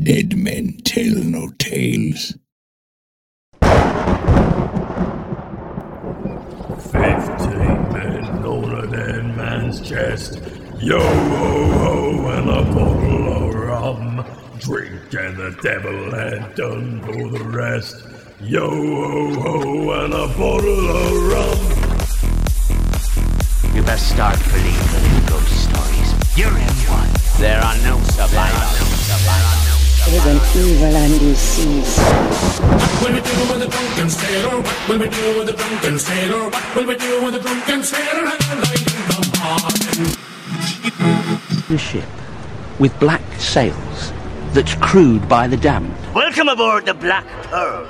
Dead men tell no tales. Fifteen men on a dead man's chest. Yo ho ho and a bottle of rum. Drink and the devil had done for the rest. Yo ho ho and a bottle of rum. You best start believing in ghost stories. You're in one. There are no survivors. An evil and disease. We do with the drunken sailor? We do with the drunken sailor? We do with the drunken sailor? The ship with black sails that's crewed by the damned. Welcome aboard the Black Pearl.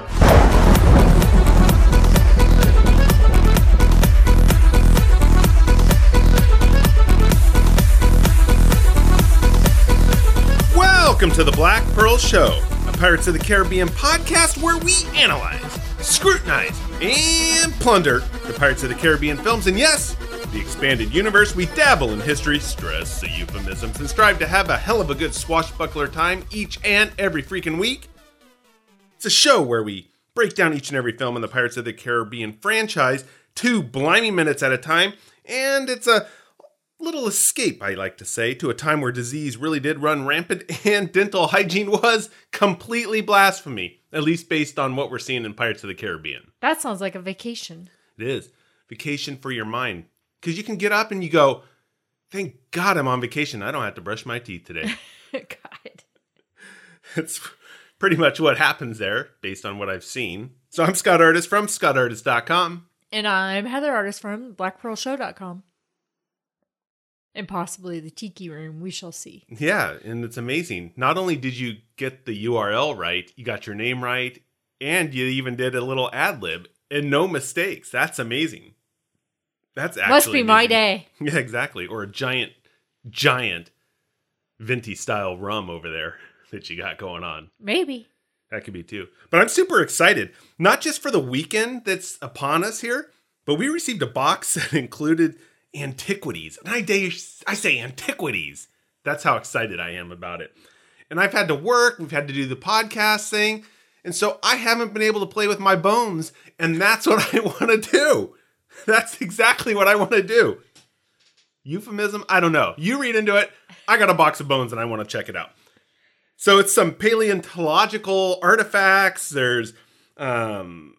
Welcome to the Black Pearl Show, a Pirates of the Caribbean podcast where we analyze, scrutinize, and plunder the Pirates of the Caribbean films. And yes, the expanded universe, we dabble in history, stress the euphemisms, and strive to have a hell of a good swashbuckler time each and every freaking week. It's a show where we break down each and every film in the Pirates of the Caribbean franchise, two blimey minutes at a time, and it's a little escape, I like to say, to a time where disease really did run rampant and dental hygiene was completely blasphemy, at least based on what we're seeing in Pirates of the Caribbean. That sounds like a vacation. It is vacation for your mind because you can get up and you go, "Thank God I'm on vacation. I don't have to brush my teeth today." God. It's pretty much what happens there, based on what I've seen. So I'm Scott Artist from ScottArtist.com. And I'm Heather Artist from BlackPearlShow.com. And possibly the Tiki Room. We shall see. Yeah, and it's amazing. Not only did you get the URL right, you got your name right, and you even did a little ad lib and no mistakes. That's amazing. That's actually Must be my day. Yeah, exactly. Or a giant, giant venti style rum over there that you got going on. Maybe. That could be too. But I'm super excited, not just for the weekend that's upon us here, but we received a box that included antiquities. And I, I say antiquities. That's how excited I am about it. And I've had to work, we've had to do the podcast thing. And so I haven't been able to play with my bones. And that's what I want to do. That's exactly what I want to do. Euphemism? I don't know. You read into it. I got a box of bones and I want to check it out. So it's some paleontological artifacts. There's, um,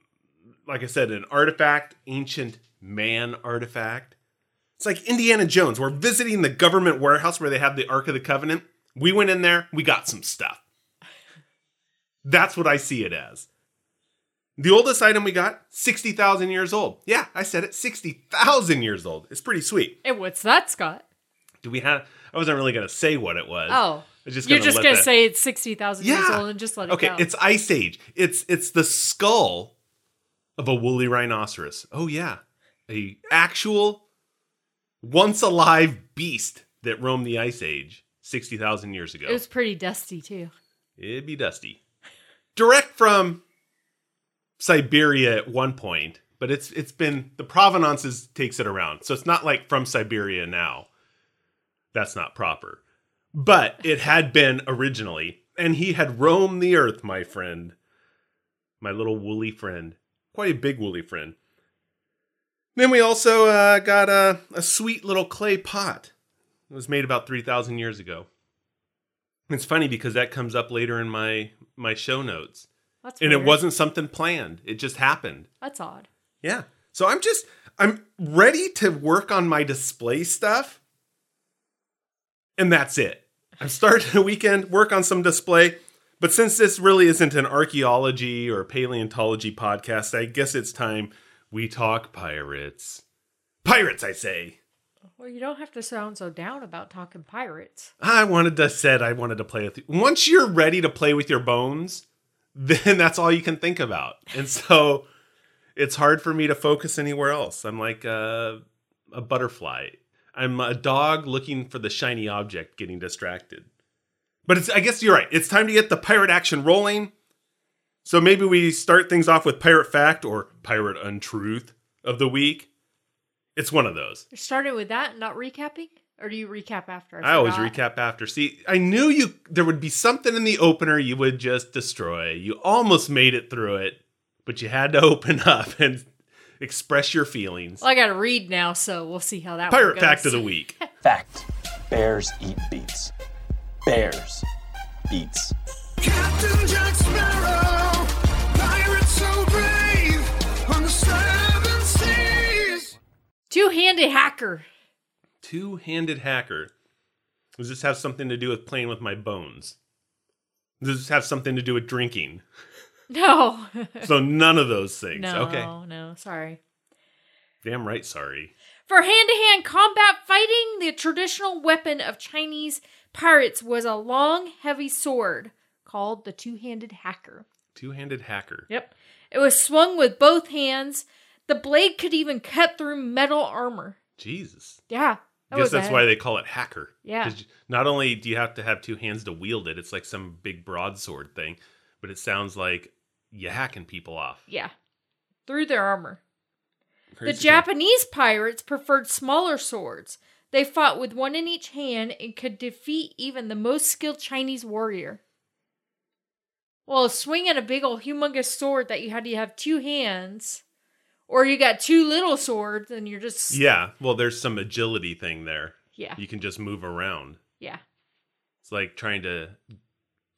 like I said, an artifact, ancient man artifact. It's like Indiana Jones. We're visiting the government warehouse where they have the Ark of the Covenant. We went in there, we got some stuff. That's what I see it as. The oldest item we got, 60,000 years old. Yeah, I said it, 60,000 years old. It's pretty sweet. Hey, what's that, Scott? Do we have, I wasn't really going to say what it was. Oh. Just You're just going to say it's 60,000 years old and just let it Okay, go. Okay, it's Ice Age. It's it's the skull of a woolly rhinoceros. Oh yeah, a actual once alive beast that roamed the Ice Age sixty thousand years ago. It was pretty dusty, too. It'd be dusty. Direct from Siberia at one point, but it's it's been the provenance is takes it around. So it's not like from Siberia now. That's not proper. But it had been originally, and he had roamed the earth, my friend. My little woolly friend. Quite a big woolly friend. Then we also uh, got a, a sweet little clay pot. It was made about 3,000 years ago. It's funny because that comes up later in my my show notes. That's And it wasn't something planned. It just happened. That's odd. Yeah. So I'm just I'm ready to work on my display stuff. And that's it. I'm starting the weekend, work on some display. But since this really isn't an archaeology or paleontology podcast, I guess it's time we talk pirates. Pirates, I say. Well, you don't have to sound so down about talking pirates. I wanted to said I wanted to play with you. Once you're ready to play with your bones, then that's all you can think about. And so it's hard for me to focus anywhere else. I'm like a, a butterfly. I'm a dog looking for the shiny object, getting distracted. But it's I guess you're right. It's time to get the pirate action rolling. So maybe we start things off with pirate fact or pirate untruth of the week. It's one of those. You're starting with that not recapping? Or do you recap after? I always recap after. See, I knew you there would be something in the opener you would just destroy. You almost made it through it, but you had to open up and express your feelings. Well, I got to read now, so we'll see how that works. Pirate one fact of the week. Fact Bears eat beets. Bears beets. Captain Jack Sparrow, Two-handed hacker. Two-handed hacker. Does this have something to do with playing with my bones? Does this have something to do with drinking? No. So none of those things. no, Okay. no, sorry. Damn right, sorry. For hand-to-hand combat fighting, the traditional weapon of Chinese pirates was a long, heavy sword called the two-handed hacker. Two-handed hacker. Yep. It was swung with both hands. The blade could even cut through metal armor. Jesus. Yeah. I guess that's why they call it hacker. Yeah. Not only do you have to have two hands to wield it, it's like some big broadsword thing, but it sounds like you're hacking people off. Yeah. Through their armor. The Crazy. Japanese pirates preferred smaller swords. They fought with one in each hand and could defeat even the most skilled Chinese warrior. Well, swinging a big old humongous sword that you had to have two hands, or you got two little swords and you're just Yeah, well, there's some agility thing there. yeah You can just move around. yeah It's like trying to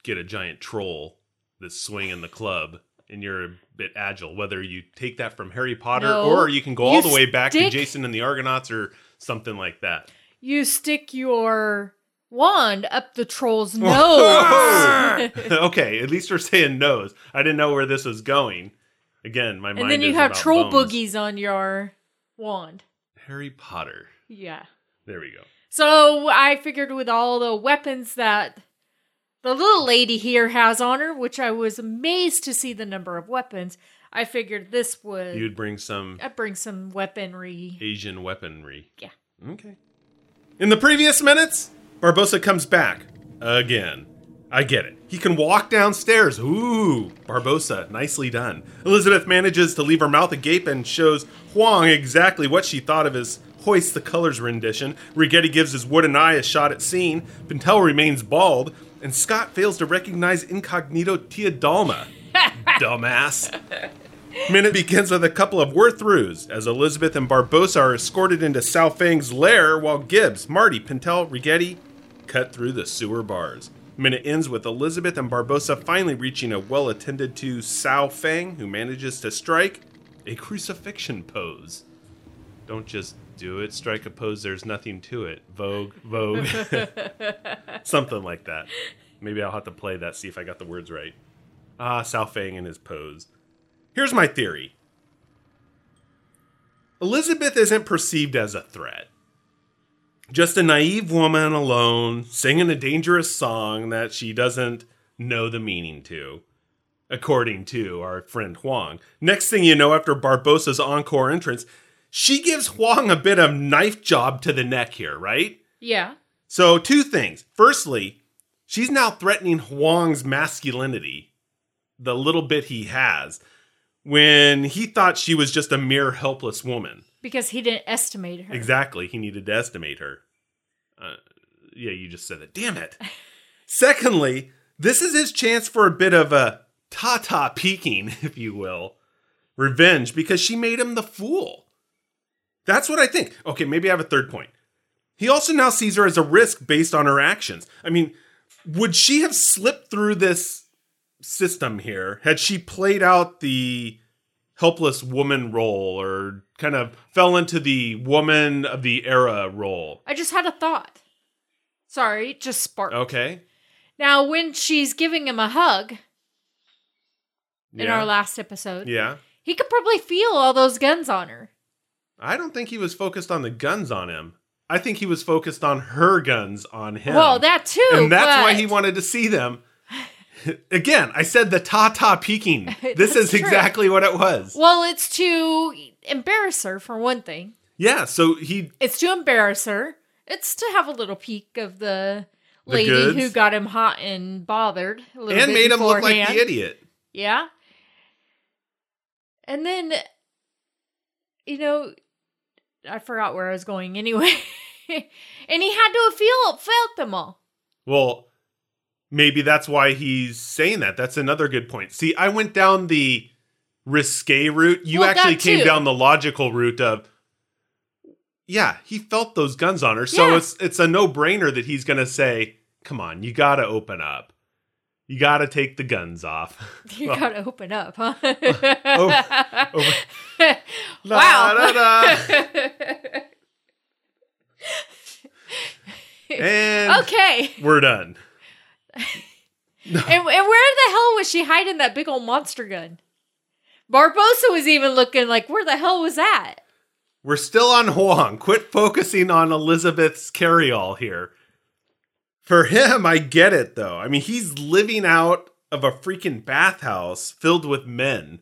get a giant troll that's swinging the club, and you're a bit agile. Whether you take that from Harry Potter No. or you can go all the way back to Jason and the Argonauts or something like that. You stick your wand up the troll's oh. nose. okay, at least we're saying nose. I didn't know where this was going. Again, my mind and then you have troll bones. boogies on your wand. Harry Potter. Yeah. There we go. So I figured with all the weapons that the little lady here has on her, which I was amazed to see the number of weapons, I figured this would You'd bring some I'd bring some weaponry. Asian weaponry. Yeah. Okay. In the previous minutes, Barbossa comes back again. I get it. He can walk downstairs. Ooh, Barbossa, nicely done. Elizabeth manages to leave her mouth agape and shows Huang exactly what she thought of his hoist the colors rendition. Ragetti gives his wooden eye a shot at seeing. Pintel remains bald, and Scott fails to recognize incognito Tia Dalma. Dumbass. Minute begins with a couple of word throughs as Elizabeth and Barbossa are escorted into Sao Fang's lair while Gibbs, Marty, Pintel, Ragetti cut through the sewer bars. Minute ends with Elizabeth and Barbossa finally reaching a well attended to Sao Fang, who manages to strike a crucifixion pose. Don't just do it, strike a pose, there's nothing to it. Vogue, Vogue. Something like that. Maybe I'll have to play that, see if I got the words right. Ah, Sao Fang in his pose. Here's my theory Elizabeth isn't perceived as a threat. Just a naive woman alone singing a dangerous song that she doesn't know the meaning to, according to our friend Huang. Next thing you know, after Barbossa's encore entrance, she gives Huang a bit of knife job to the neck here, right? Yeah. So, two things. Firstly, she's now threatening Huang's masculinity, the little bit he has, when he thought she was just a mere helpless woman. Because he didn't estimate her. Exactly. He needed to estimate her. Uh, yeah, you just said it. Damn it. Secondly, this is his chance for a bit of a ta ta peeking, if you will, revenge because she made him the fool. That's what I think. Okay, maybe I have a third point. He also now sees her as a risk based on her actions. I mean, would she have slipped through this system here had she played out the helpless woman role or kind of fell into the woman of the era role? I just had a thought. Sorry, just sparked. Okay. Now, when she's giving him a hug in Yeah. our last episode, Yeah. he could probably feel all those guns on her. I don't think he was focused on the guns on him. I think he was focused on her guns on him. Well, that too. and that's why he wanted to see them. Again, I said the ta ta peeking. This is true. exactly what it was. Well, it's to embarrass her for one thing. Yeah, so he It's to embarrass her. It's to have a little peek of the The lady goods. who got him hot and bothered a little and made him look like beforehand. the idiot. Yeah. And then, you know, I forgot where I was going anyway. and he had to feel, felt them all. Well, maybe that's why he's saying that. That's another good point. See, I went down the risque route. You Well, actually came down the logical route of yeah, he felt those guns on her. So Yeah. it's it's a no-brainer that he's going to say, "Come on, you got to open up. You got to take the guns off." You Well, gotta open up, huh? oh, oh, oh. La, wow. da, da. and okay. we're done. And, and where the hell was she hiding that big old monster gun? Barbossa was even looking like, where the hell was that? We're still on Huang. Quit focusing on Elizabeth's carryall here. For him, I get it though. I mean, he's living out of a freaking bathhouse filled with men.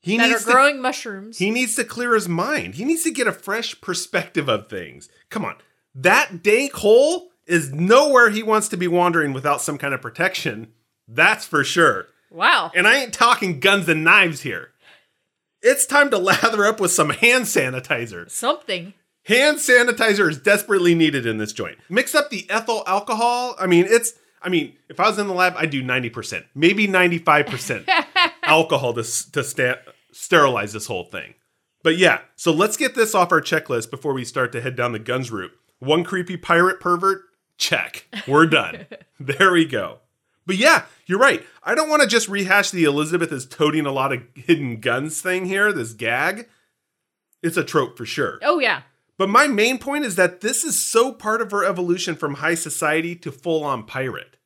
He that are needs to, growing mushrooms. he needs to clear his mind. He needs to get a fresh perspective of things. Come on. That dank hole is nowhere he wants to be wandering without some kind of protection. That's for sure. wow. And I ain't talking guns and knives here. It's time to lather up with some hand sanitizer. Something. Hand sanitizer is desperately needed in this joint. Mix up the ethyl alcohol. I mean, it's, I mean, if I was in the lab, I'd do 90%, maybe 95% alcohol to, to sta- sterilize this whole thing. But yeah, so let's get this off our checklist before we start to head down the guns route. One creepy pirate pervert? Check. We're done. there we go. But yeah, you're right. I don't want to just rehash the Elizabeth is toting a lot of hidden guns thing here, this gag. It's a trope for sure. Oh, yeah. But my main point is that this is so part of her evolution from high society to full on pirate.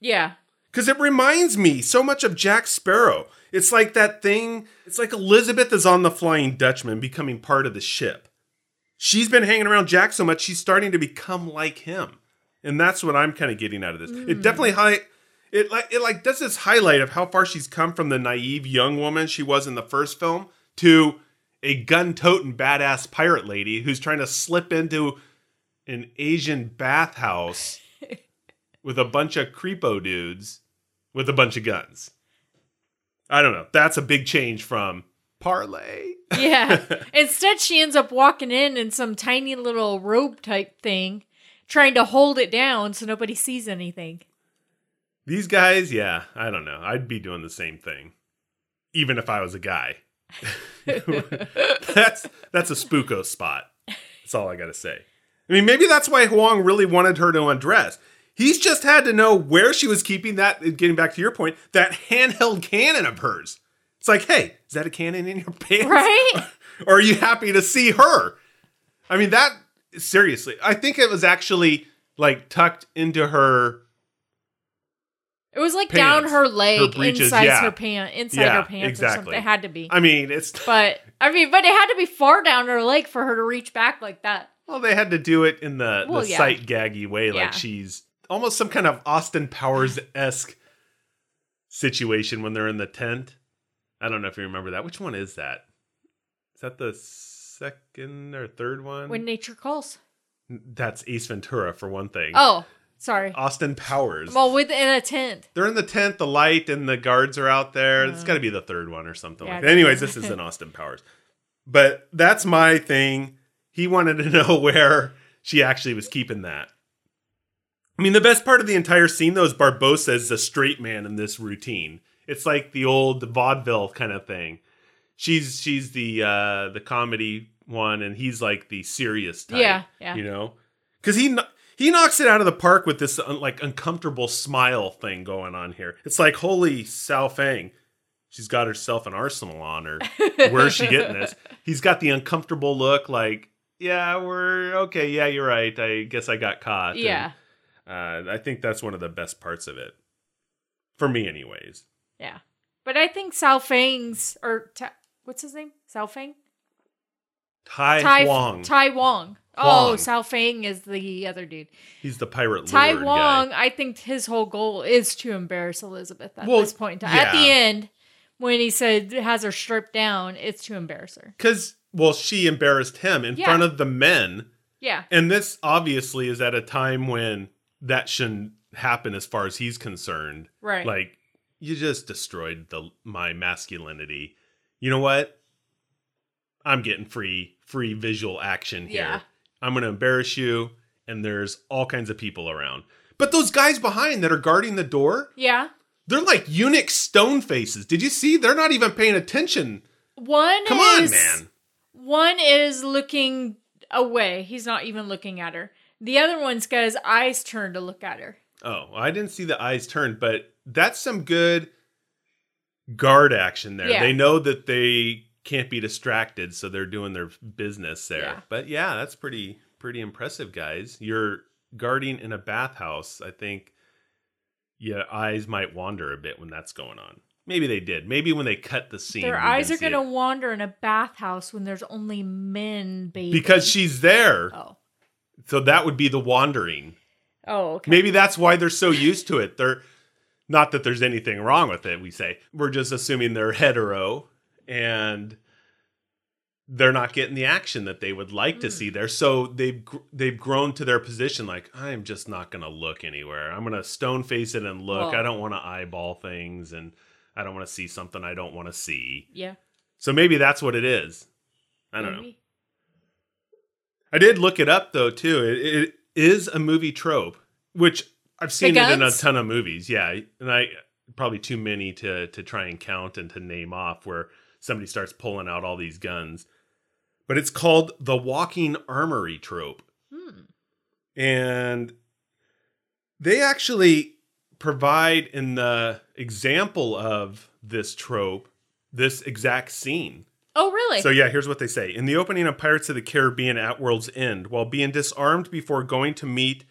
Yeah. Because it reminds me so much of Jack Sparrow. It's like that thing, it's like Elizabeth is on the Flying Dutchman becoming part of the ship. She's been hanging around Jack so much, she's starting to become like him. And that's what I'm kind of getting out of this. It mm. definitely high. It like it like does this highlight of how far she's come from the naive young woman she was in the first film to a gun-toting badass pirate lady who's trying to slip into an Asian bathhouse with a bunch of creepo dudes with a bunch of guns. I don't know. That's a big change from parlay. Yeah. Instead, she ends up walking in in some tiny little robe type thing, trying to hold it down so nobody sees anything. These guys, yeah, I don't know. I'd be doing the same thing, even if I was a guy. that's that's a spooko spot. That's all I gotta say. I mean, maybe that's why Huang really wanted her to undress. He's just had to know where she was keeping that. Getting back to your point, that handheld cannon of hers. It's like, hey, is that a cannon in your pants? Right? or are you happy to see her? I mean, that seriously, I think it was actually like tucked into her. It was like Pants. down her leg, Her breeches, inside yeah. her pant, inside Yeah, her pants or exactly. something. It had to be. I mean, it's but I mean, but it had to be far down her leg for her to reach back like that. well, they had to do it in the Well, the yeah. sight gaggy way, like she's almost some kind of Austin Powers esque situation when they're in the tent. I don't know if you remember that. Which one is that? Is that the second or third one? When nature calls. That's Ace Ventura for one thing. Oh, sorry. Austin Powers. Well, within a tent. They're in the tent, the light and the guards are out there. It's got to be the third one or something Uh. Yeah, like that. Anyways, this isn't Austin Powers. But that's my thing. He wanted to know where she actually was keeping that. I mean, the best part of the entire scene, though, is Barbossa is a straight man in this routine. It's like the old vaudeville kind of thing. She's she's the uh the comedy one, and he's like the serious type. Yeah, yeah. You know, because he he knocks it out of the park with this uh, like uncomfortable smile thing going on here. It's like holy Sao Fang, she's got herself an arsenal on her. Where's she getting this? He's got the uncomfortable look, like yeah, we're okay. Yeah, you're right. I guess I got caught. And, Yeah. uh, I think that's one of the best parts of it, for me, anyways. Yeah. But I think Sao Fang's or Ta- what's his name? Sao Fang? Tai, Tai Huang, Tai Wong. Oh, Huang. Sao Fang is the other dude. he's the pirate Tai lord Wong, guy. I think his whole goal is to embarrass Elizabeth at Well, this point in time. At the yeah. end, when he said has her stripped down, it's to embarrass her. Because well, she embarrassed him in Yeah. front of the men, Yeah. and this obviously is at a time when that shouldn't happen, as far as he's concerned. Right. Like you just destroyed the my masculinity. You know what? I'm getting free free visual action here. Yeah. I'm going to embarrass you. And there's all kinds of people around. But those guys behind that are guarding the door, Yeah. they're like eunuch stone faces. Did you see? They're not even paying attention. One Come on, man. One is looking away. He's not even looking at her. The other one's got his eyes turned to look at her. Oh, I didn't see the eyes turn, but that's some good guard action there. Yeah. They know that they can't be distracted, so they're doing their business there. Yeah. But yeah, that's pretty pretty impressive, guys. You're guarding in a bathhouse. I think your eyes might wander a bit when that's going on. Maybe they did. Maybe when they cut the scene, Their eyes are going to wander in a bathhouse when there's only men bathing. because she's there. Oh. So that would be the wandering. Oh, okay. Maybe that's why they're so used to it. They're not that there's anything wrong with it, we say. We're just assuming they're hetero and they're not getting the action that they would like to see there. So they've gr- they've grown to their position like I'm just not going to look anywhere. I'm going to stone face it and look. Well- I don't want to eyeball things and I don't want to see something I don't want to see. Yeah. So maybe that's what it is. I don't know. I did look it up though too. It, it is a movie trope, which I've seen it in a ton of movies. Yeah, and I probably too many to to try and count and to name off where somebody starts pulling out all these guns. But it's called the walking armory trope. Hmm. And they actually provide in the example of this trope this exact scene. Oh, really? So yeah, here's what they say. In the opening of Pirates of the Caribbean at World's End, while being disarmed before going to meet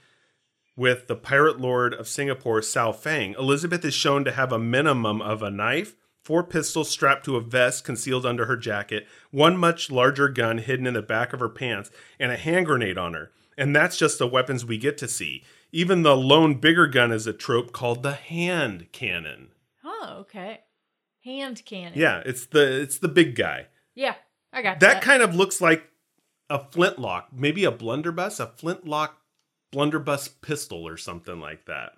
with the pirate lord of Singapore, Sao Fang, Elizabeth is shown to have a minimum of a knife, four pistols strapped to a vest concealed under her jacket, one much larger gun hidden in the back of her pants, and a hand grenade on her. And that's just the weapons we get to see. Even the lone bigger gun is a trope called the hand cannon. oh, okay. Hand cannon. Yeah, it's the it's the big guy. Yeah. I got that that. kind of looks like a flintlock, maybe a blunderbuss, a flintlock blunderbuss pistol or something like that.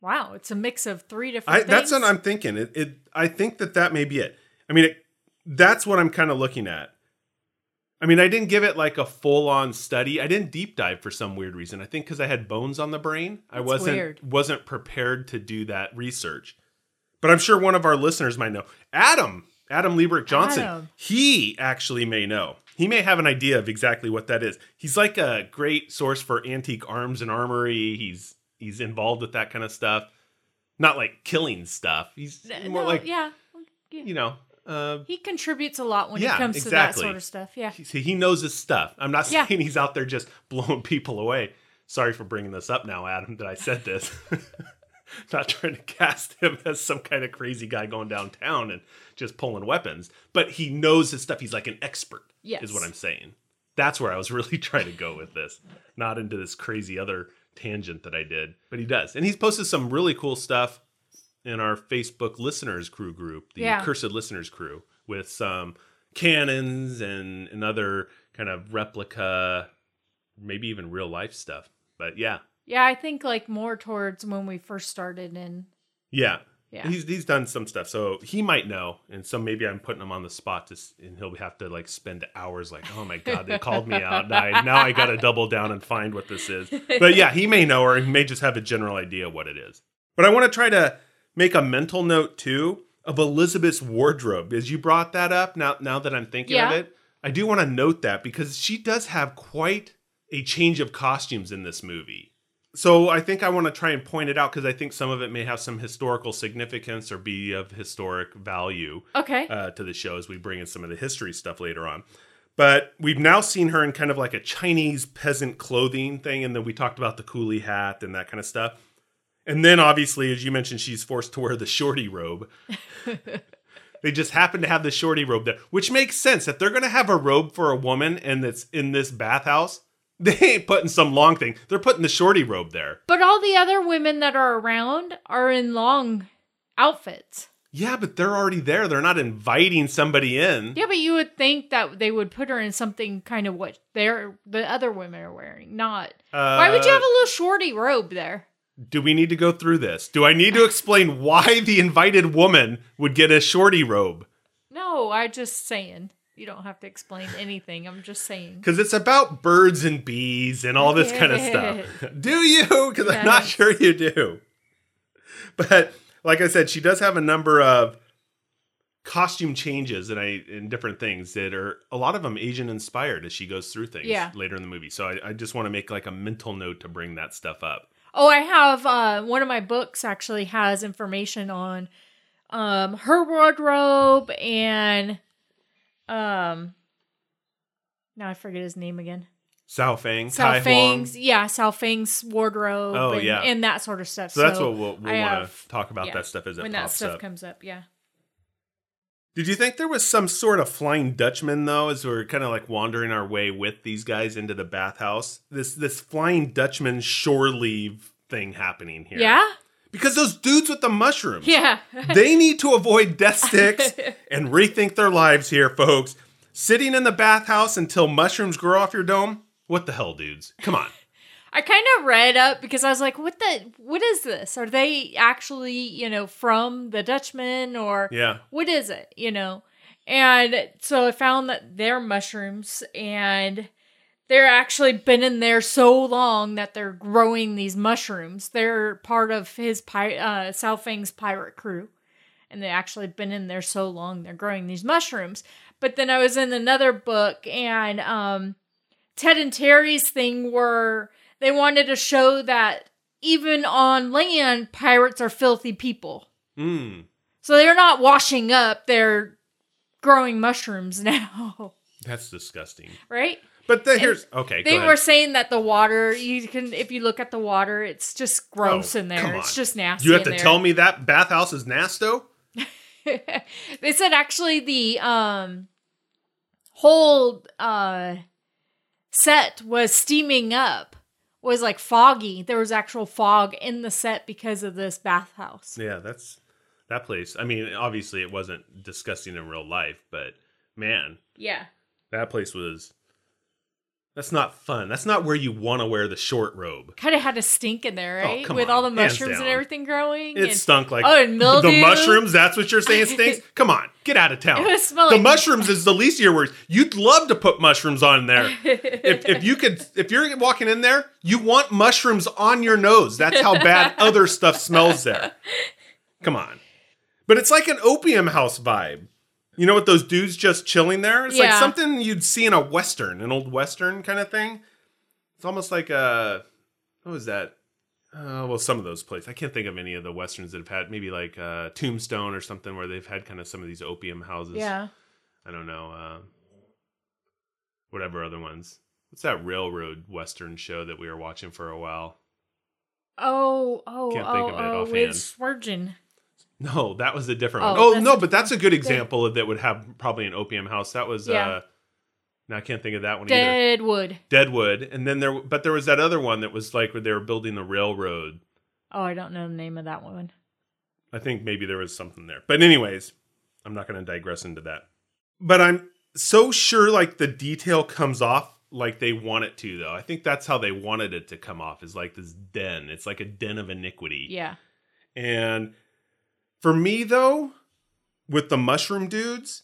Wow, it's a mix of three different I, things. that's what I'm thinking. It, it, I think that that may be it. I mean, it, that's what I'm kind of looking at. I mean, I didn't give it like a full on study. I didn't deep dive for some weird reason. I think because I had bones on the brain, I That's wasn't weird. wasn't prepared to do that research. But I'm sure one of our listeners might know. Adam, Adam Liebert Johnson, Adam. he actually may know. He may have an idea of exactly what that is. He's like a great source for antique arms and armory. He's he's involved with that kind of stuff. Not like killing stuff. He's more no, like yeah. you know. Uh, He contributes a lot when Yeah, it comes to that sort of stuff. Yeah. he, he knows his stuff. I'm not Yeah. saying he's out there just blowing people away. Sorry for bringing this up now, Adam. That I said this. not trying to cast him as some kind of crazy guy going downtown and just pulling weapons, but he knows his stuff. He's like an expert. Yes. is what I'm saying. That's where I was really trying to go with this, not into this crazy other tangent that I did. But he does, and he's posted some really cool stuff in our Facebook listeners crew group, the Yeah. Cursed Listeners crew, with some cannons and and other kind of replica, maybe even real life stuff. But yeah, Yeah, I think like more towards when we first started in yeah. Yeah. He's he's done some stuff, so he might know, and so maybe I'm putting him on the spot, to, and he'll have to like spend hours, like, oh my god, they called me out. Now I, now I got to double down and find what this is. But yeah, he may know, or he may just have a general idea what it is. But I want to try to make a mental note too of Elizabeth's wardrobe, as you brought that up. Now now that I'm thinking Yeah. of it, I do want to note that because she does have quite a change of costumes in this movie. So I think I want to try and point it out because I think some of it may have some historical significance or be of historic value Okay. uh, to the show as we bring in some of the history stuff later on. But we've now seen her in kind of like a Chinese peasant clothing thing, and then we talked about the coolie hat and that kind of stuff. And then obviously, as you mentioned, she's forced to wear the shorty robe. they just happen to have the shorty robe there, which makes sense. If they're going to have a robe for a woman and that's in this bathhouse, they ain't putting some long thing. They're putting the shorty robe there. but all the other women that are around are in long outfits. Yeah, but they're already there. They're not inviting somebody in. Yeah, but you would think that they would put her in something kind of what they're the other women are wearing, not. Why would you have a Uh, little shorty robe there? Do we need to go through this? Do I need to explain why the invited woman would get a shorty robe? No, I just saying. You don't have to explain anything. I'm just saying. Because it's about birds and bees and all this kind of stuff. do you? Because I'm not sure you do. But like I said, she does have a number of costume changes and I and different things that are a lot of them Asian inspired as she goes through things Yeah. later in the movie. So I, I just want to make like a mental note to bring that stuff up. Oh, I have uh one of my books actually has information on um her wardrobe and um now I forget his name again. Sao Fang, Sao. Fang's yeah, Sao Fang's wardrobe Oh, and, yeah. and that sort of stuff. So that's what we'll, we'll want to talk about yeah, that stuff as it when that stuff up. comes up, yeah. Did you think there was some sort of flying Dutchman though, as we're kind of like wandering our way with these guys into the bathhouse? This this flying Dutchman shore leave thing happening here. Yeah? Because those dudes with the mushrooms, Yeah. they need to avoid death sticks and rethink their lives here, folks. Sitting in the bathhouse until mushrooms grow off your dome? What the hell, dudes? Come on. I kind of read up because I was like, what the what is this? Are they actually, you know, from the Dutchman or Yeah. what is it, you know? And so I found that they're mushrooms and they're actually been in there so long that they're growing these mushrooms. They're part of his pi- uh, Fang's pirate crew. And they actually been in there so long they're growing these mushrooms. But then I was in another book and um Ted and Terry's thing were they wanted to show that even on land, pirates are filthy people. Mm. So they're not washing up, they're growing mushrooms now, That's disgusting. right? But the, here's okay. They go ahead. were saying that the water, you can, if you look at the water, it's just gross Oh, in there. It's just nasty. You have to there. tell me that bathhouse is nasto? they said actually the um whole uh set was steaming up, was like foggy. There was actual fog in the set because of this bathhouse. Yeah, that's that place. I mean, obviously it wasn't disgusting in real life, but man, Yeah. that place was. That's not fun. That's not where you want to wear the short robe. Kind of had a stink in there, oh, right? Oh, With on, all the mushrooms and everything growing. It and- stunk like Oh, and mildew. the mushrooms. That's what you're saying stinks. Come on, get out of town. It was smell the like- mushrooms is the least of your worries. You'd love to put mushrooms on there. if, if you could, if you're walking in there, you want mushrooms on your nose. That's how bad other stuff smells there. Come on, but it's like an opium house vibe. You know, what those dudes just chilling there. It's like something you'd see in a western, an old western kind of thing. It's almost like a what was that? Uh, well, some of those places. I can't think of any of the westerns that have had maybe like uh, Tombstone or something where they've had kind of some of these opium houses. Yeah. I don't know. Uh, whatever other ones. What's that railroad western show that we were watching for a while? Oh, oh, Can't oh, think of it oh, offhand. with Spurgeon. No, that was a different Oh, one. Oh no, but that's a good example of that would have probably an opium house. That was. Yeah. uh No, I can't think of that one either. Deadwood. Deadwood, and then there, but there was that other one that was like where they were building the railroad. Oh, I don't know the name of that one. I think maybe there was something there. But anyways, I'm not going to digress into that. But I'm so sure like the detail comes off like they want it to though. I think that's how they wanted it to come off is like this den. It's like a den of iniquity. Yeah. And for me though, with the mushroom dudes,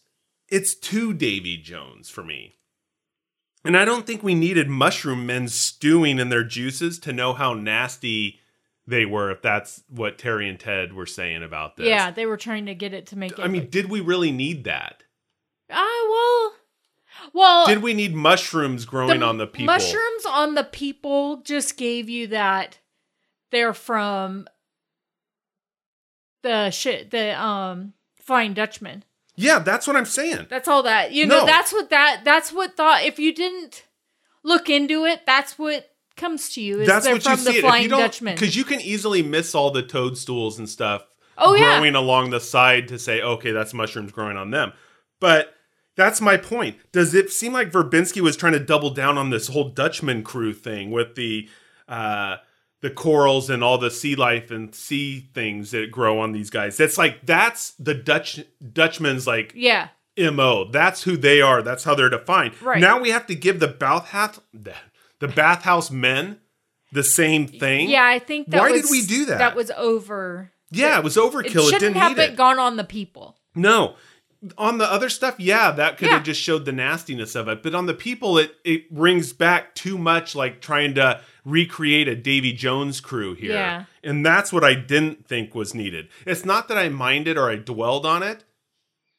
it's too Davy Jones for me. And I don't think we needed mushroom men stewing in their juices to know how nasty they were if that's what Terry and Ted were saying about this. Yeah, they were trying to get it to make it. I mean, did we really need that? ah, well, well, Did we need mushrooms growing on the people? Mushrooms on the people just gave you that they're from the shit the um Flying Dutchman. Yeah, that's what I'm saying. That's all that you know. No. That's what that. That's what thought. If you didn't look into it, that's what comes to you. Is That's what you from the see. Flying you Dutchman. because you can easily miss all the toadstools and stuff Oh, yeah. growing along the side to say, okay, that's mushrooms growing on them. But that's my point. Does it seem like Verbinski was trying to double down on this whole Dutchman crew thing with the uh, the corals and all the sea life and sea things that grow on these guys? That's like that's the Dutch Dutchman's like yeah, mo. That's who they are. That's how they're defined. Right. Now we have to give the bathhouse the, the bathhouse men the same thing. yeah. I think that Why was, did we do that? That was over. Yeah, it was overkill. It, shouldn't didn't have need been it. gone on the people. no. On the other stuff, yeah, that could Yeah. have just showed the nastiness of it. But on the people, it it rings back too much like trying to recreate a Davy Jones crew here. Yeah. And that's what I didn't think was needed. It's not that I minded or I dwelled on it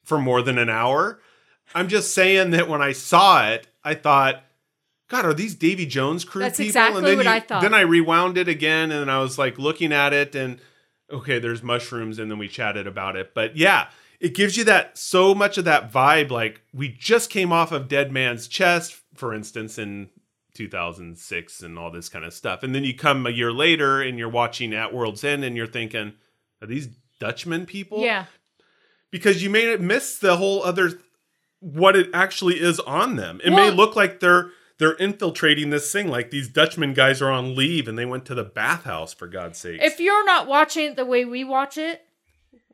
for more than an hour. I'm just saying that when I saw it, I thought, God, are these Davy Jones crew That's people? exactly and then what you- I thought. Then I rewound it again and I was like looking at it and okay, there's mushrooms, and then we chatted about it. But yeah, it gives you that so much of that vibe. Like we just came off of Dead Man's Chest, for instance, in 2006 and all this kind of stuff. And then you come a year later and you're watching At World's End and you're thinking, are these Dutchman people? Yeah. Because you may miss the whole other what it actually is on them. It may look like they're they're infiltrating this thing like these Dutchman guys are on leave and they went to the bathhouse for God's sake. If you're not watching it the way we watch it,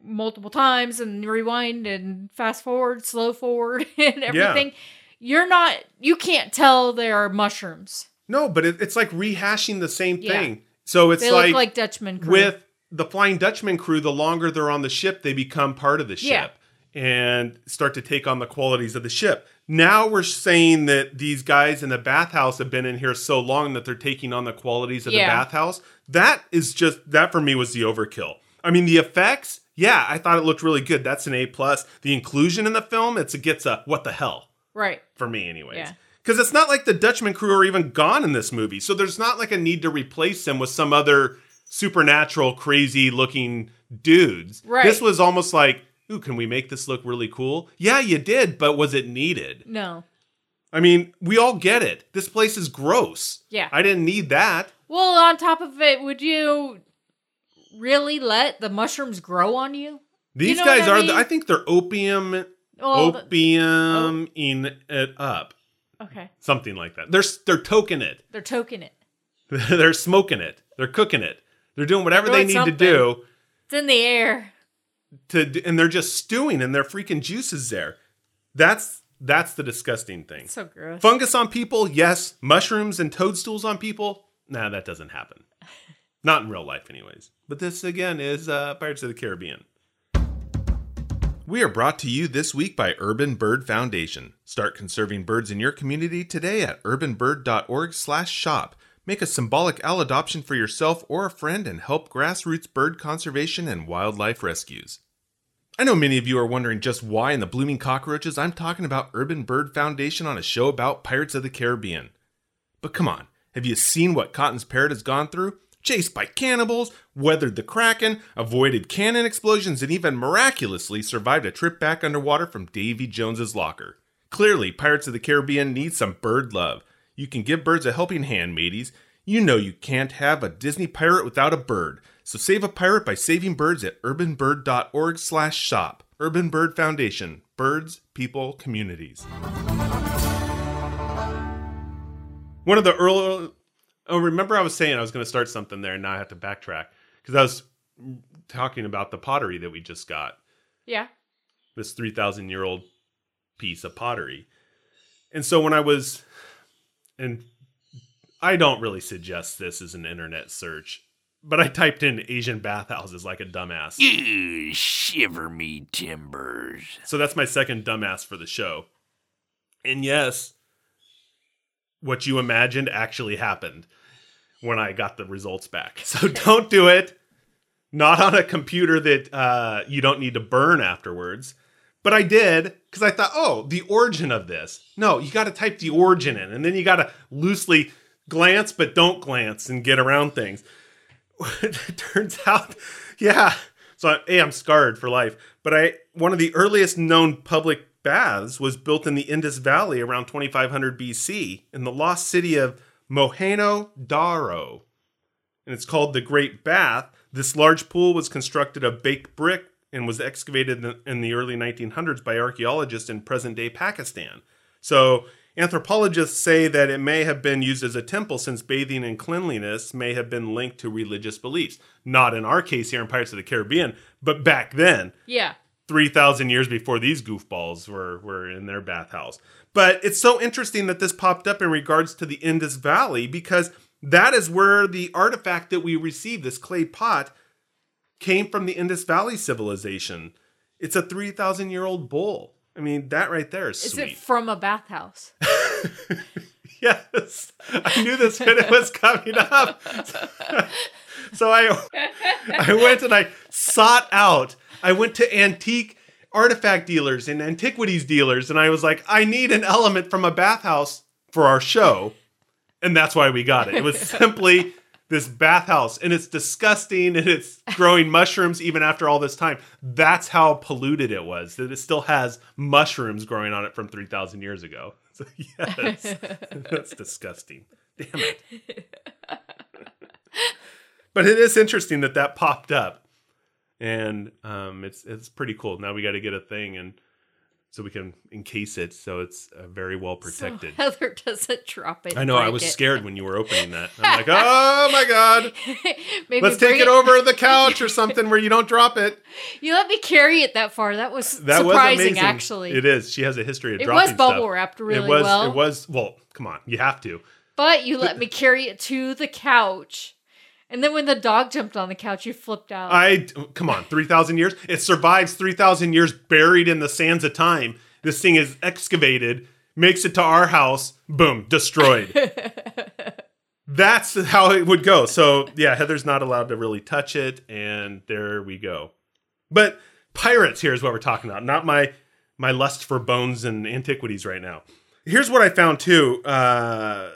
multiple times and rewind and fast forward, slow forward, and everything, you're not. You can't tell they are mushrooms. No, but it, it's like rehashing the same Yeah. thing. So it's They like, look like Dutchman crew. with the Flying Dutchman crew, the longer they're on the ship, they become part of the ship Yeah. and start to take on the qualities of the ship. Now we're saying that these guys in the bathhouse have been in here so long that they're taking on the qualities of Yeah. the bathhouse. That is just that for me was the overkill. I mean, the effects, yeah, I thought it looked really good. That's an A plus. The inclusion in the film, it's it gets a what the hell right. for me, anyways. Yeah. Because it's not like the Dutchman crew are even gone in this movie. So there's not like a need to replace them with some other supernatural, crazy looking dudes. Right. This was almost like, ooh, can we make this look really cool? Yeah, you did, but was it needed? No. I mean, we all get it. This place is gross. Yeah. I didn't need that. Well, on top of it, would you really let the mushrooms grow on you? These know guys I are, mean? the, I think they're opium, Well, the- opium oh. in it up. okay. Something like that. They're, they're toking it. They're toking it. they're smoking it. They're cooking it. They're doing whatever they Doing need something. to do It's in the air. to, and they're just stewing, and their freaking juices there. That's that's the disgusting thing. So gross. Fungus on people, yes. Mushrooms and toadstools on people, nah, that doesn't happen. Not in real life, anyways. But this again is uh, Pirates of the Caribbean. We are brought to you this week by Urban Bird Foundation. Start conserving birds in your community today at urbanbird.org/shop. Make a symbolic owl adoption for yourself or a friend and help grassroots bird conservation and wildlife rescues. I know many of you are wondering just why in the blooming cockroaches I'm talking about Urban Bird Foundation on a show about Pirates of the Caribbean. But come on, have you seen what Cotton's parrot has gone through? Chased by cannibals, weathered the Kraken, avoided cannon explosions, and even miraculously survived a trip back underwater from Davy Jones's locker. Clearly, Pirates of the Caribbean need some bird love. You can give birds a helping hand, mateys. You know you can't have a Disney pirate without a bird. So save a pirate by saving birds at urbanbird.org/shop. Urban Bird Foundation. Birds, people, communities. One of the early Oh, remember I was saying I was going to start something there and now I have to backtrack because I was talking about the pottery that we just got. Yeah. This 3000 year old piece of pottery. And so when I was and I don't really suggest this as an internet search, but I typed in Asian bathhouses like a dumbass. Ew, shiver me timbers. So that's my second dumbass for the show. And yes, what you imagined actually happened when I got the results back. So don't do it. Not on a computer that uh, you don't need to burn afterwards. But I did because I thought, oh, the origin of this. No, you got to type the origin in, and then you got to loosely glance, but don't glance and get around things. it turns out, yeah. So a, I'm scarred for life. But I one of the earliest known public baths was built in the Indus Valley around 2500 BC in the lost city of Mohenjo-daro, and it's called the Great Bath. This large pool was constructed of baked brick and was excavated in the, early 1900s by archaeologists in present-day Pakistan. So Anthropologists say that it may have been used as a temple since bathing and cleanliness may have been linked to religious beliefs. Not in our case here in Pirates of the Caribbean, but back then, Yeah. 3,000 years before these goofballs were, were in their bathhouse. But it's so interesting that this popped up in regards to the Indus Valley because that is where the artifact that we received, this clay pot, came from the Indus Valley civilization. It's a 3,000 year old bowl. I mean, that right there is Is sweet. it from a bathhouse? yes. I knew this it was coming up. so I I went and I sought out. I went to antique artifact dealers and antiquities dealers and I was like, I need an element from a bathhouse for our show. And that's why we got it. It was simply this bathhouse and it's disgusting and it's growing mushrooms even after all this time. That's how polluted it was. That it still has mushrooms growing on it from 3000 years ago. So yes. that's disgusting. Damn it. but it is interesting that that popped up. And um, it's it's pretty cool. Now we got to get a thing and so we can encase it so it's uh, very well protected. So Heather doesn't drop it. I know. I was it. scared when you were opening that. I'm like, oh my god, Maybe let's take it over the couch or something where you don't drop it. You let me carry it that far. That was That surprising, was amazing. actually. it is. She has a history of It dropping was bubble stuff. wrapped really it was, well. It was. Well, come on, you have to. But you let me carry it to the couch. And then when the dog jumped on the couch, you flipped out. I come on, three thousand years. It survives three thousand years buried in the sands of time. This thing is excavated, makes it to our house, boom, destroyed. That's how it would go. So yeah, Heather's not allowed to really touch it, and there we go. But pirates here is what we're talking about, not my my lust for bones and antiquities right now. Here's what I found too. Uh,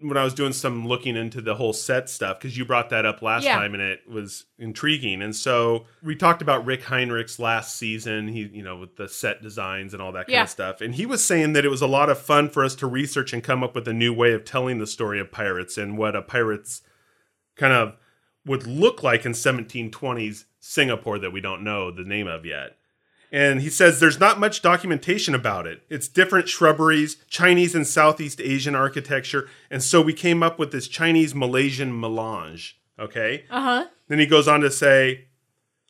when I was doing some looking into the whole set stuff, because you brought that up last Yeah. time and it was intriguing. And so we talked about Rick Heinrichs last season, he, you know, with the set designs and all that kind Yeah. of stuff. And he was saying that it was a lot of fun for us to research and come up with a new way of telling the story of pirates and what a pirate's kind of would look like in 1720s Singapore that we don't know the name of yet. And he says there's not much documentation about it. It's different shrubberies, Chinese and Southeast Asian architecture. And so we came up with this Chinese Malaysian melange. Okay. uh huh. Then he goes on to say,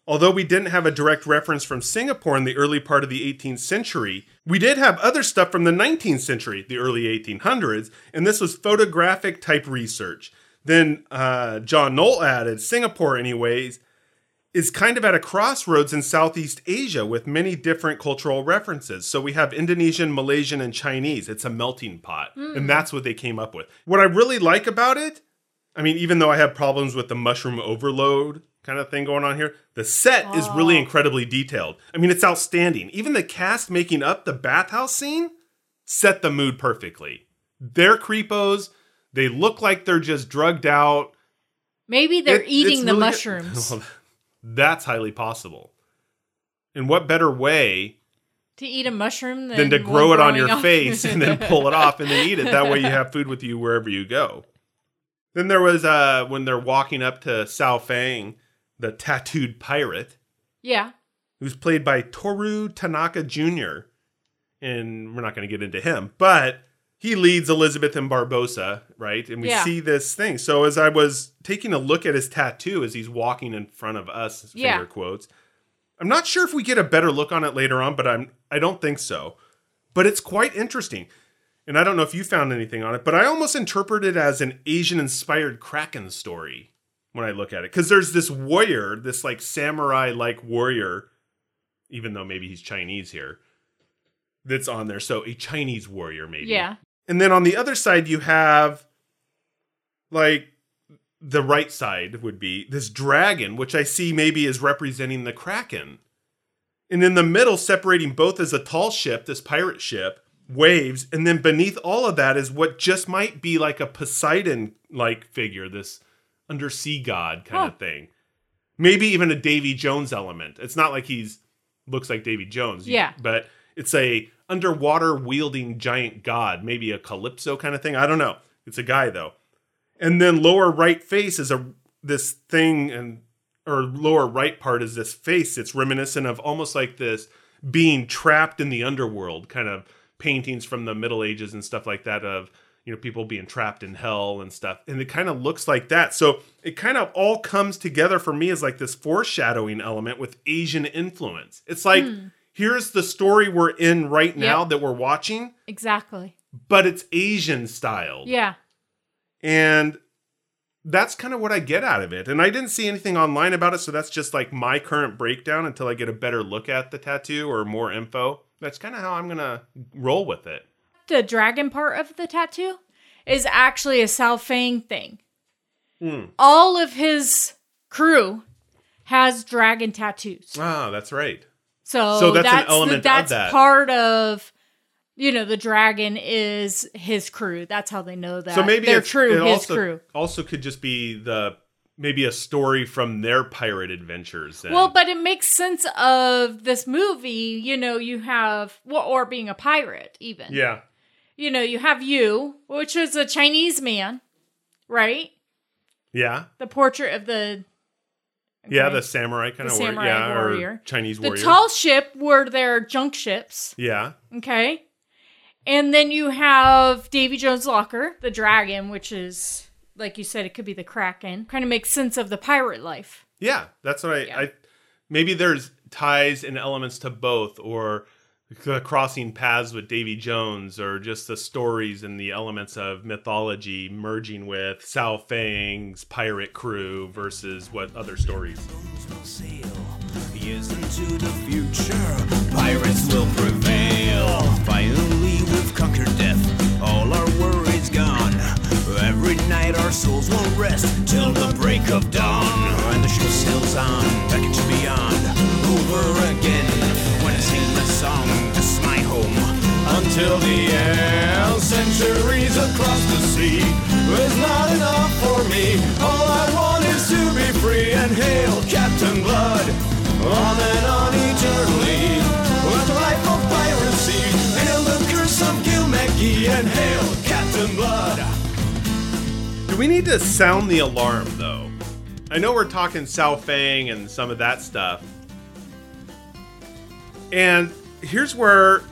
although we didn't have a direct reference from Singapore in the early part of the 18th century, we did have other stuff from the 19th century, the early 1800s, and this was photographic type research. Then uh, John Knoll added, Singapore, anyways, is kind of at a crossroads in Southeast Asia with many different cultural references. So we have Indonesian, Malaysian, and Chinese. It's a melting pot. And hmm. that's what they came up with. What I really like about it, I mean, even though I have problems with the mushroom overload kind of thing going on here, the set is really incredibly detailed. I mean, it's outstanding. Even the cast making up the bathhouse scene set the mood perfectly. They're creepos. They look like they're just drugged out. Maybe they're It- eating the really mushrooms That's highly possible. And what better way to eat a mushroom than, than to grow it on your off- face and then pull it off and then eat it? That way you have food with you wherever you go. Then there was uh when they're walking up to Sao Feng, the tattooed pirate, yeah. who's played by Toru Tanaka Jr. And we're not going to get into him, but he leads Elizabeth and Barbossa, right? And we Yeah. see this thing. So as I was taking a look at his tattoo as he's walking in front of us, finger Yeah. quotes, I'm not sure if we get a better look on it later on, but I'm I don't think so. But it's quite interesting. And I don't know if you found anything on it, but I almost interpret it as an Asian inspired Kraken story when I look at it. Because there's this warrior, this like samurai like warrior, even though maybe he's Chinese here, that's on there. So a Chinese warrior, maybe. Yeah. And then on the other side, you have like the right side would be this dragon, which I see maybe is representing the Kraken. And in the middle, separating both is a tall ship, this pirate ship, waves, and then beneath all of that is what just might be like a Poseidon like figure, this undersea god kind Huh. of thing. Maybe even a Davy Jones element. It's not like he's looks like Davy Jones. Yeah. But it's a underwater wielding giant god, maybe a calypso kind of thing. I don't know. It's a guy though. And then lower right face is a this thing and or lower right part is this face. It's reminiscent of almost like this being trapped in the underworld kind of paintings from the Middle Ages and stuff like that of you know people being trapped in hell and stuff and it kind of looks like that so it kind of all comes together for me as like this foreshadowing element with asian influence it's like hmm. Here's the story we're in right now Yep. that we're watching Exactly. but it's asian style. Yeah. and that's kind of what I get out of it. And I didn't see anything online about it, so that's just like my current breakdown until I get a better look at the tattoo or more info. That's kind of how I'm gonna roll with it. The dragon part of the tattoo is actually a Sao Feng thing. Hmm. All of his crew has dragon tattoos. Ah, that's right. So, So that's an that's the- element of that. part of you know the dragon is his crew. That's how they know that. so maybe they're true. his also, crew. also could just be the maybe a story from their pirate adventures. then. Well, but it makes sense of this movie. You know, you have well, or being a pirate, even. yeah, You know, you have you, which is a Chinese man, right? yeah, The portrait of the yeah, the samurai kind of samurai warrior, yeah, warrior. or Chinese the tall ship were their junk ships. yeah, Okay. And then you have Davy Jones' locker, the dragon, which is like you said, it could be the Kraken. Kind of makes sense of the pirate life. Yeah, that's what I, Yeah. I. Maybe there's ties and elements to both, or crossing paths with Davy Jones, or just the stories and the elements of mythology merging with Sao Feng's pirate crew versus what other stories. Into the future, pirates will Until the end, centuries across the sea was not enough for me. All I want is to be free and hail Captain Blood. On and on eternally, with life of piracy, hail the curse of and hail Captain Blood. Do we need to sound the alarm though? I know we're talking Sao Feng and some of that stuff. And here's where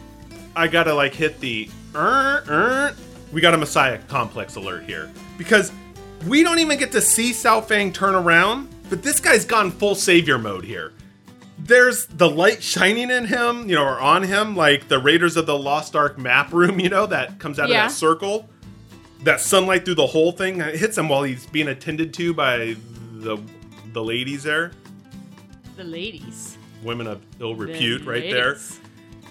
I gotta like hit the er, er. we got a Messiah complex alert here. Because we don't even get to see Sao Feng turn around, but this guy's gone full savior mode here. There's the light shining in him, you know, or on him, like the Raiders of the Lost Ark map room, you know, that comes out Yeah. of that circle that sunlight through the whole thing it hits him while he's being attended to by the the ladies there, The ladies. women of ill The repute, right there.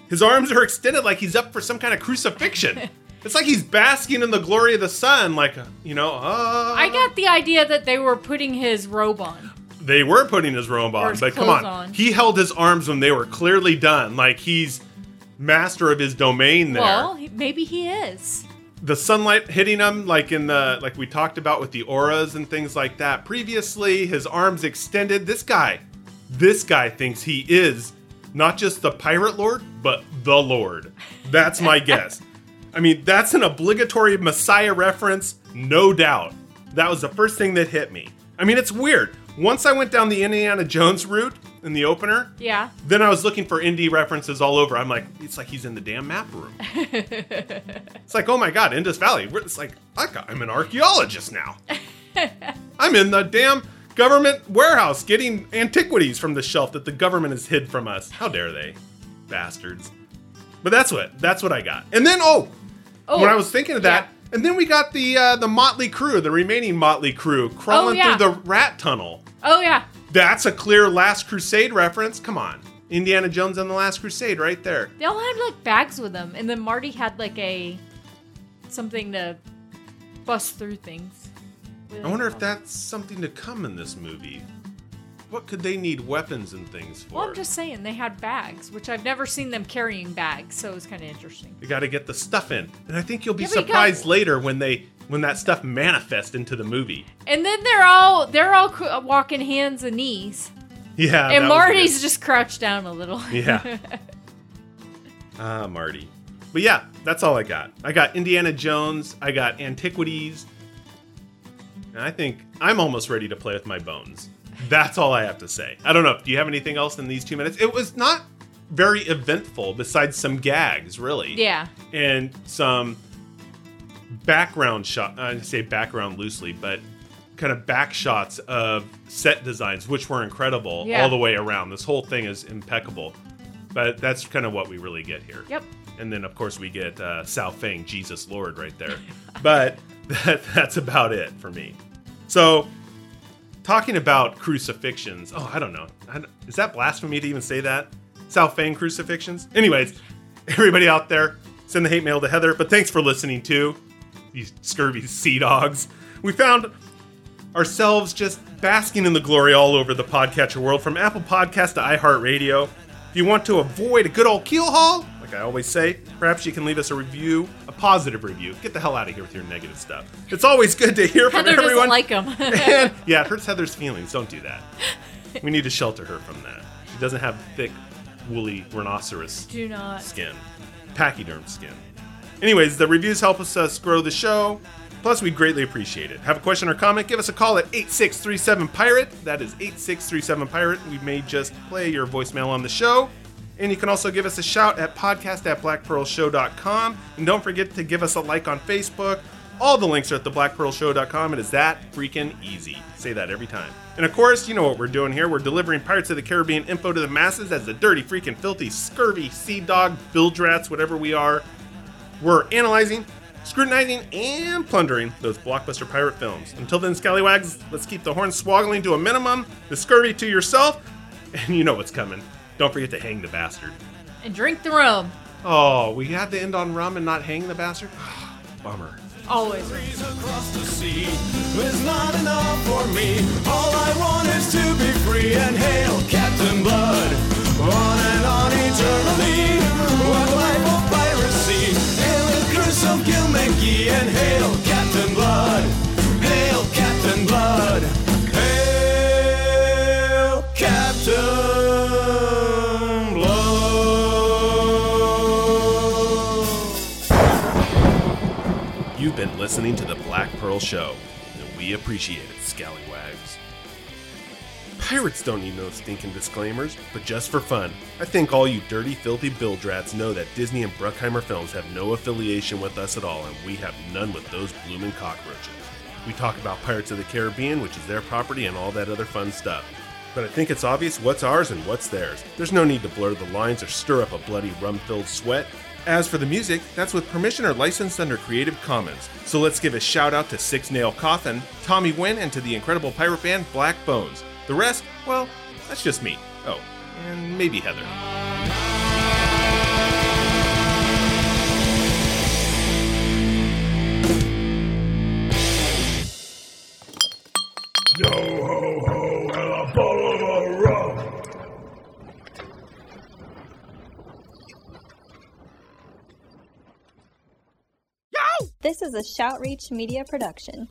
His arms are extended like he's up for some kind of crucifixion. it's like he's basking in the glory of the sun, like you know. Uh, I got the idea that they were putting his robe on. they were putting his robe Or on, his but come on, clothes on. he held his arms when they were clearly done, like he's master of his domain there. Well, he- maybe he is. the sunlight hitting him like in the like we talked about with the auras and things like that previously his arms extended this guy this guy thinks he is not just the pirate lord but the lord that's my guess i mean that's an obligatory messiah reference no doubt that was the first thing that hit me i mean it's weird once i went down the indiana jones route in the opener Yeah. then I was looking for indie references all over. I'm like, it's like he's in the damn map room. it's like, oh my god, Indus Valley. It's like, I'm an archaeologist now. I'm in the damn government warehouse getting antiquities from the shelf that the government has hid from us. How dare they, bastards? But that's what that's what I got. And then oh, Oh, when I was thinking of that, yeah. and then we got the uh, the Motley Crew, the remaining Motley Crew, crawling Oh, yeah. through the rat tunnel. Oh yeah. That's a clear Last Crusade reference. Come on. Indiana Jones and the Last Crusade right there. They all had like bags with them, and then Marty had like a something to bust through things. I wonder if that's something to come in this movie. What could they need weapons and things for? Well, I'm just saying they had bags, which I've never seen them carrying bags, so it was kind of interesting. You got to get the stuff in. And I think you'll be Yeah, but you surprised later when they when that stuff manifests into the movie. And then they're all they're all cr- walking hands and knees, Yeah. and was Marty's just crouched down a little. Yeah. Ah, Marty. But yeah, that's all I got. I got Indiana Jones, I got Antiquities, and I think I'm almost ready to play with my bones. That's all I have to say. I don't know. Do you have anything else in these two minutes? It was not very eventful besides some gags, really. yeah. And some background shot. I say background loosely, but kind of back shots of set designs, which were incredible Yeah. all the way around. This whole thing is impeccable. But that's kind of what we really get here. Yep. And then, of course, we get uh, Sao Feng, Jesus Lord, right there. but that, that's about it for me. So, talking about crucifixions. Oh, I don't know. I is that blasphemy to even say that? Sao Feng crucifixions? Anyways, everybody out there, send the hate mail to Heather. But thanks for listening too, these scurvy sea dogs. We found ourselves just basking in the glory all over the podcatcher world, from Apple Podcast to iHeartRadio. If you want to avoid a good old keel haul, like I always say, perhaps you can leave us a review, a positive review. Get the hell out of here with your negative stuff. It's always good to hear from Heather everyone. like them. And- yeah, it hurts Heather's feelings. Don't do that. We need to shelter her from that. She doesn't have thick, woolly rhinoceros Do not. skin, pachyderm skin. Anyways, the reviews help us, us grow the show. Plus, we'd greatly appreciate it. Have a question or comment? Give us a call at 8637 Pirate. That is 8637 Pirate. We may just play your voicemail on the show. And you can also give us a shout at podcast at blackpearlshow.com. And don't forget to give us a like on Facebook. All the links are at the theblackpearlshow.com. It is that freaking easy. Say that every time. And of course, you know what we're doing here. We're delivering Pirates of the Caribbean info to the masses as the dirty, freaking, filthy, scurvy, sea dog, bilge rats, whatever we are. We're analyzing, scrutinizing, and plundering those blockbuster pirate films. Until then, scallywags, let's keep the horn swoggling to a minimum, the scurvy to yourself, and you know what's coming. Don't forget to hang the bastard. And drink the rum. Oh, we had to end on rum and not hang the bastard? Bummer. Always. across the sea is not enough for me. All I want is to be free and hail Captain Blood. On and on eternally. What life of piracy. Been listening to the Black Pearl Show, and we appreciate it, scallywags. Pirates don't need no stinking disclaimers, but just for fun, I think all you dirty, filthy bilge rats know that Disney and Bruckheimer Films have no affiliation with us at all, and we have none with those bloomin' cockroaches. We talk about Pirates of the Caribbean, which is their property, and all that other fun stuff. But I think it's obvious what's ours and what's theirs. There's no need to blur the lines or stir up a bloody rum filled sweat. As for the music, that's with permission or licensed under Creative Commons. So let's give a shout out to Six Nail Coffin, Tommy Wynn, and to the incredible pirate band Black Bones. The rest, well, that's just me. Oh, and maybe Heather. Yo This is a Shoutreach Media production.